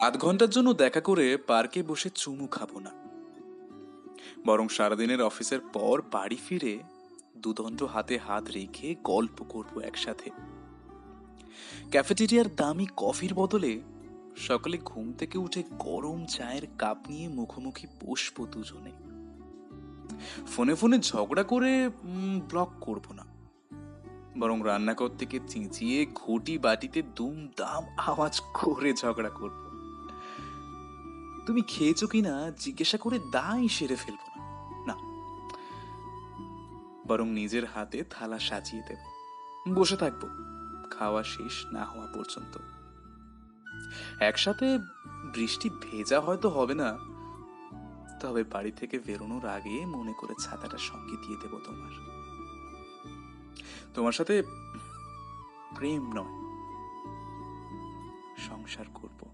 আধ ঘণ্টার জন্য দেখা করে পার্কে বসে চুমু খাব না। বরং সারাদিনের অফিসের পর বাড়ি ফিরে দুদণ্ড হাতে হাত রেখে গল্প করব একসাথে। ক্যাফেটেরিয়ার দামি কফির বদলে সকালে ঘুম থেকে উঠে গরম চায়ের কাপ নিয়ে মুখোমুখি বসবো দুজনে। ফোনে ফোনে ঝগড়া করে ব্লক করব না। বরং রান্নাঘর থেকে চেঁচিয়ে ঘটি বাটিতে দুম দাম আওয়াজ করে ঝগড়া করব। তুমি খেয়েছো কিনা জিজ্ঞাসা করে দায় সেরে ফেলব না। না। বরং নিজের হাতে থালা সাজিয়ে দেব। বসে থাকব। খাওয়া শেষ না হওয়া পর্যন্ত। একসাথে বৃষ্টি ভেজা হয়তো হবে না। তবে বাড়ি থেকে বেরোনোর আগে মনে করে ছাতাটা সঙ্গে দিয়ে দেব তোমার। তোমার সাথে প্রেম নয়। সংসার করব।